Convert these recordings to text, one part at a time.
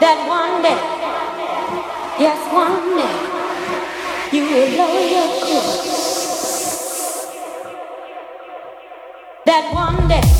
that one day, yes, one day, you will blow your cool. That one day.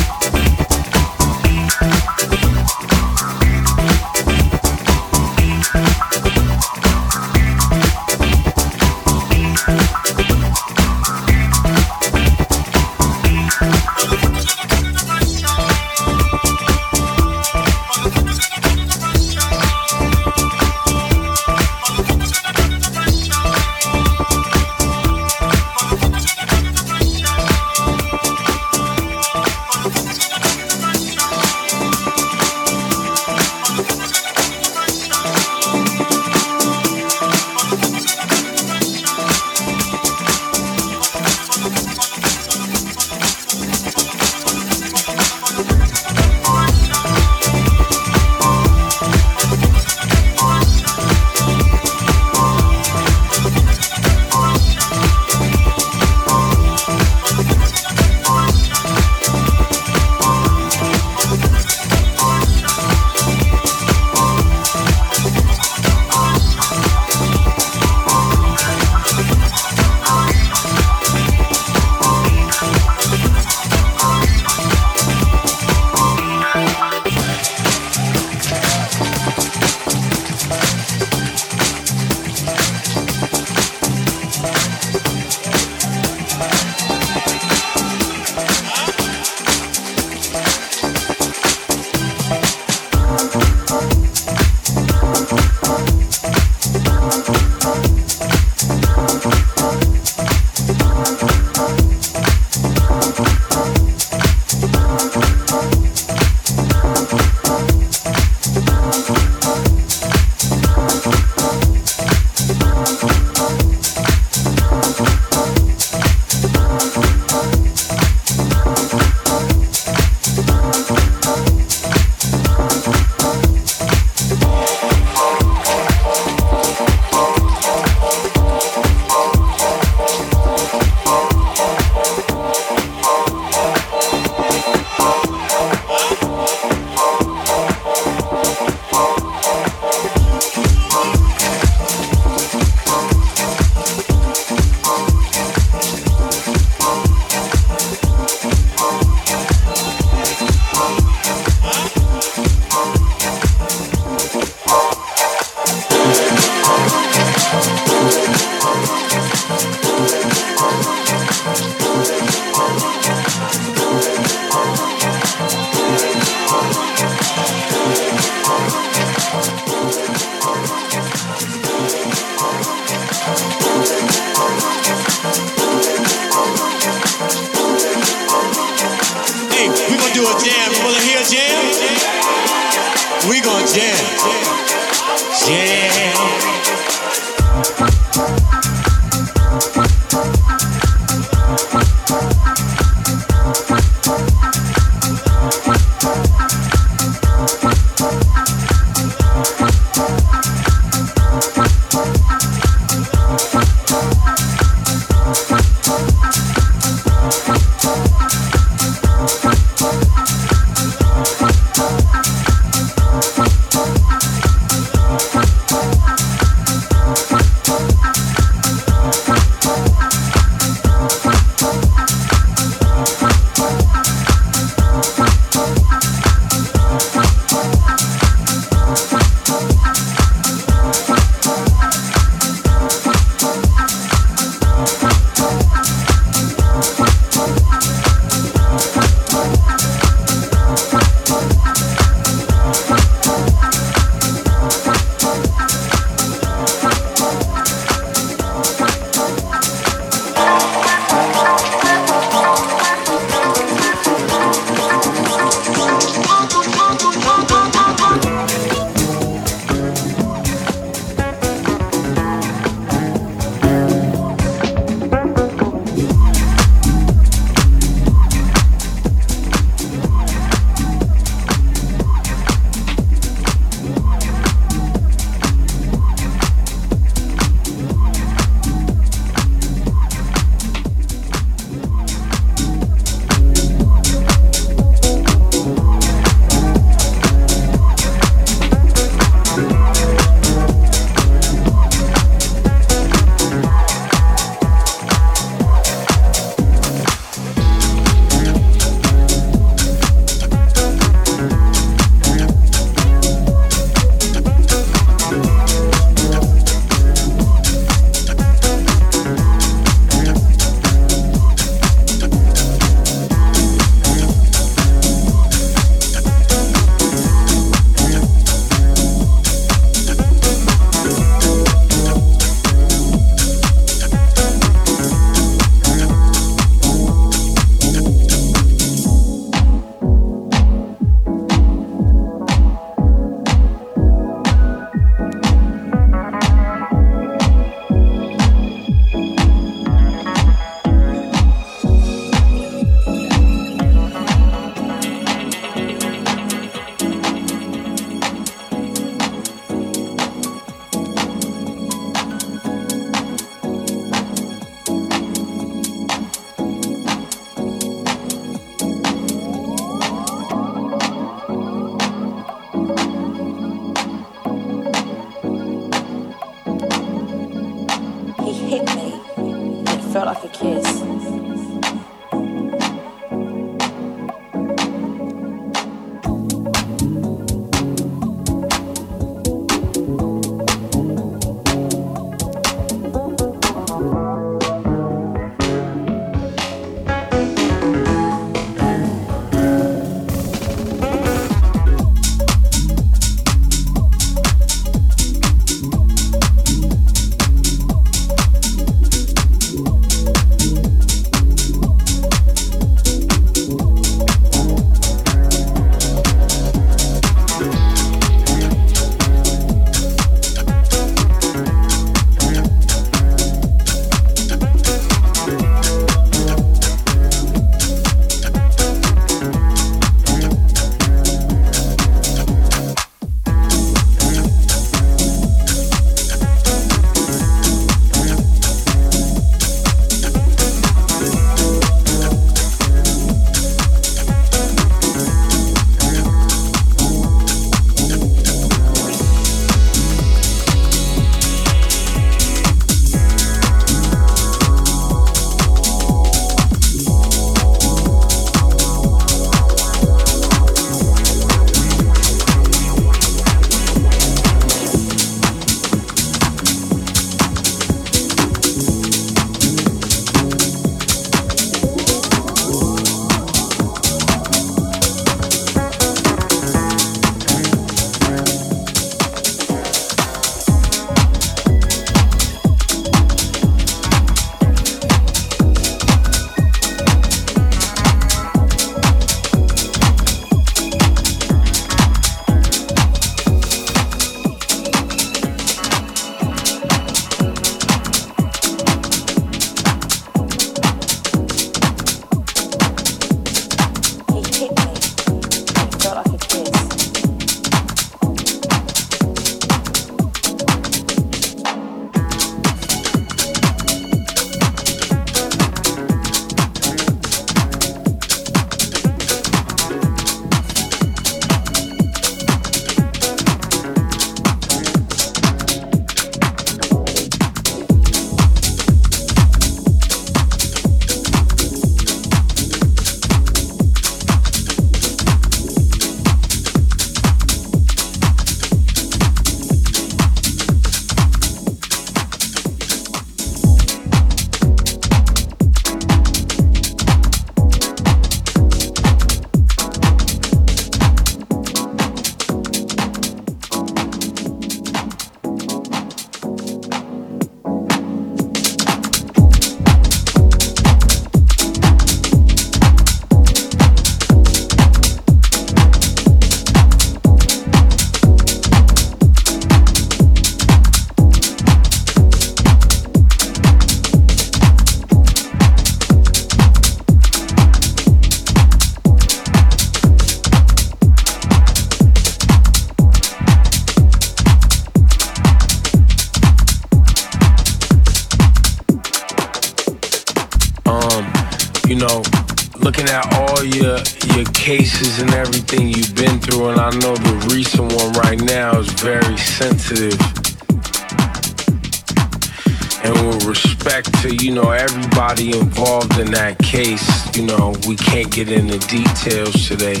Involved in that case, you know, we can't get into details today.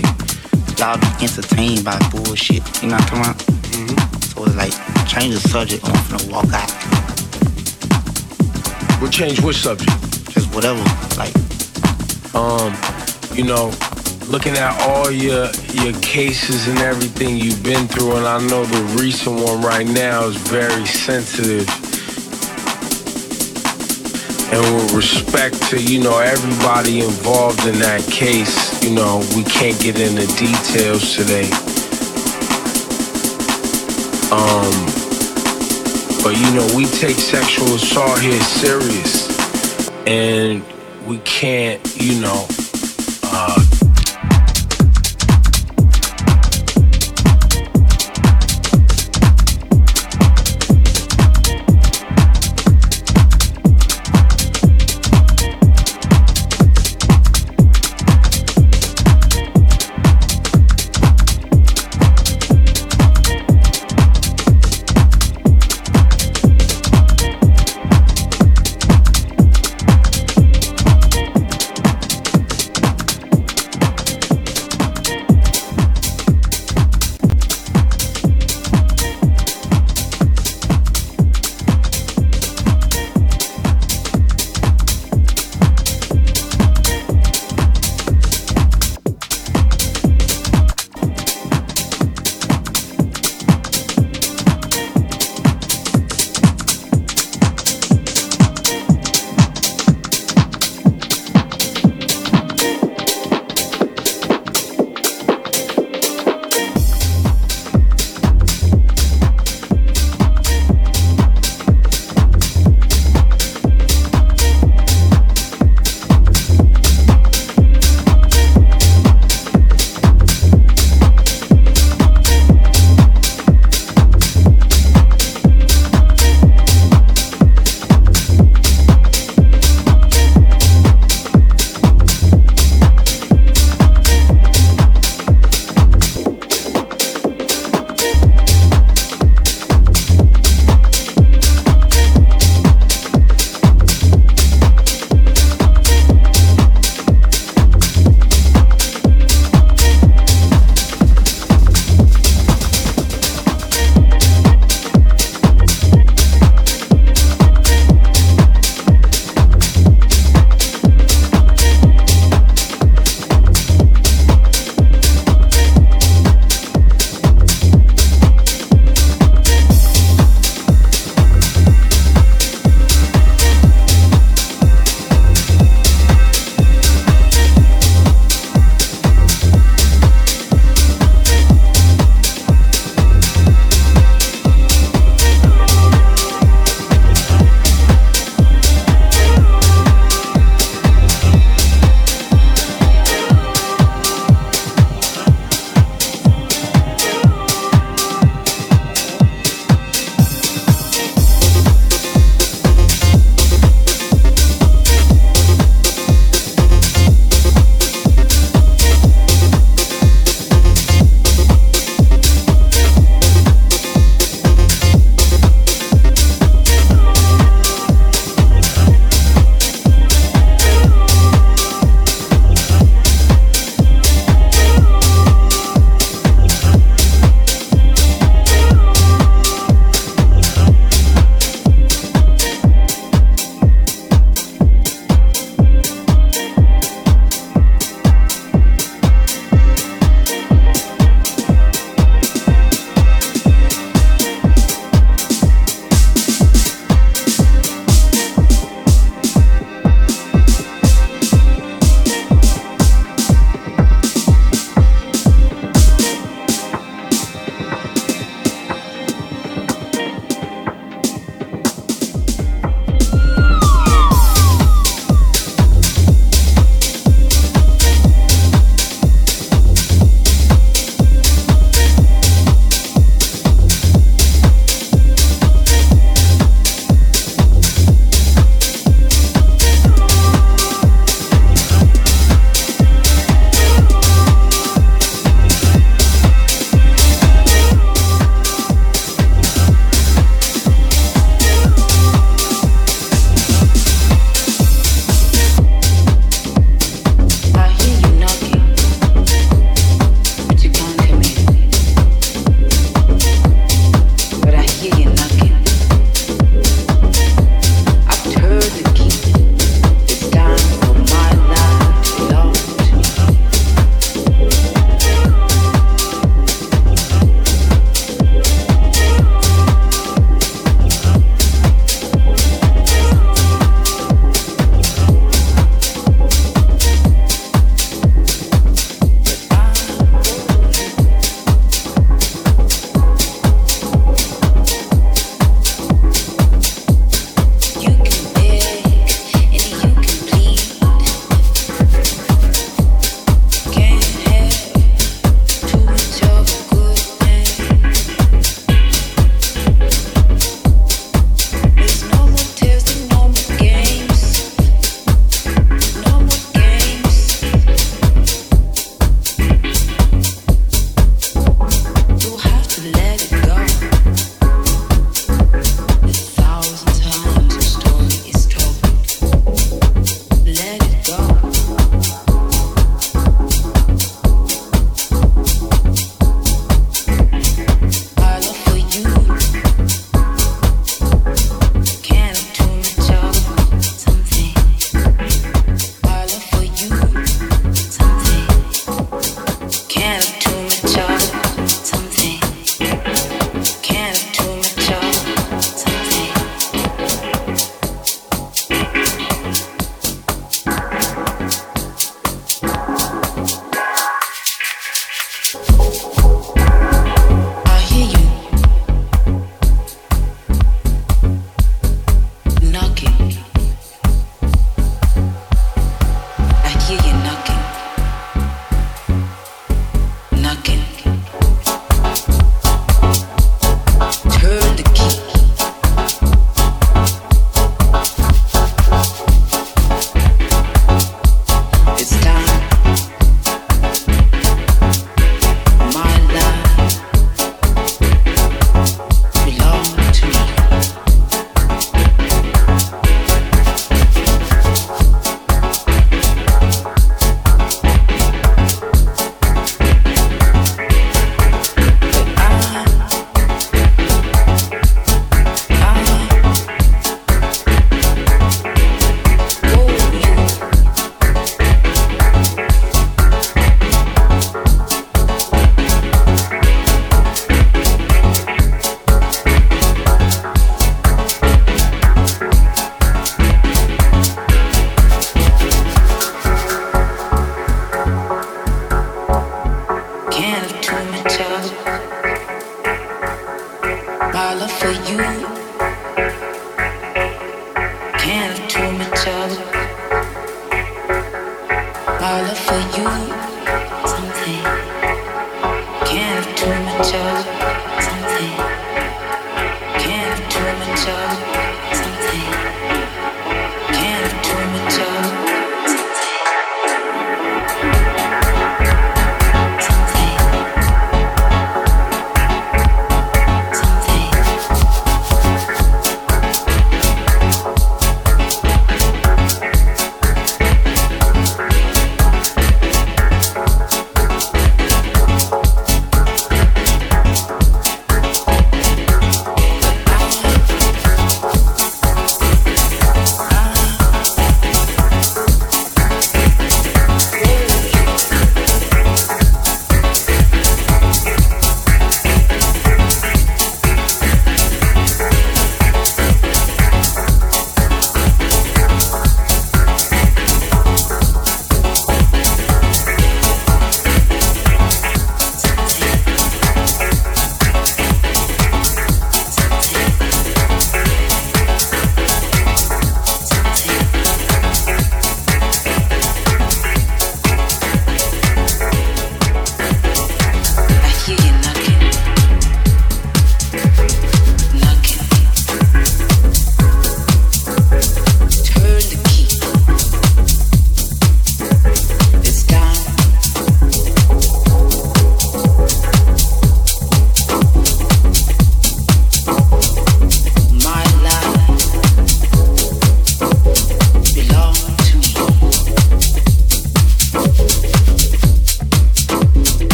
Y'all be entertained by bullshit. You know what I'm talking about? Mm-hmm. So it's like, change the subject. I'm finna walk out. We'll change which subject? Just whatever. Like, um, you know, looking at all your your cases and everything you've been through, and I know the recent one right now is very sensitive. And with respect to, you know, everybody involved in that case, you know, we can't get into details today. Um, but you know, we take sexual assault here serious. And we can't, you know,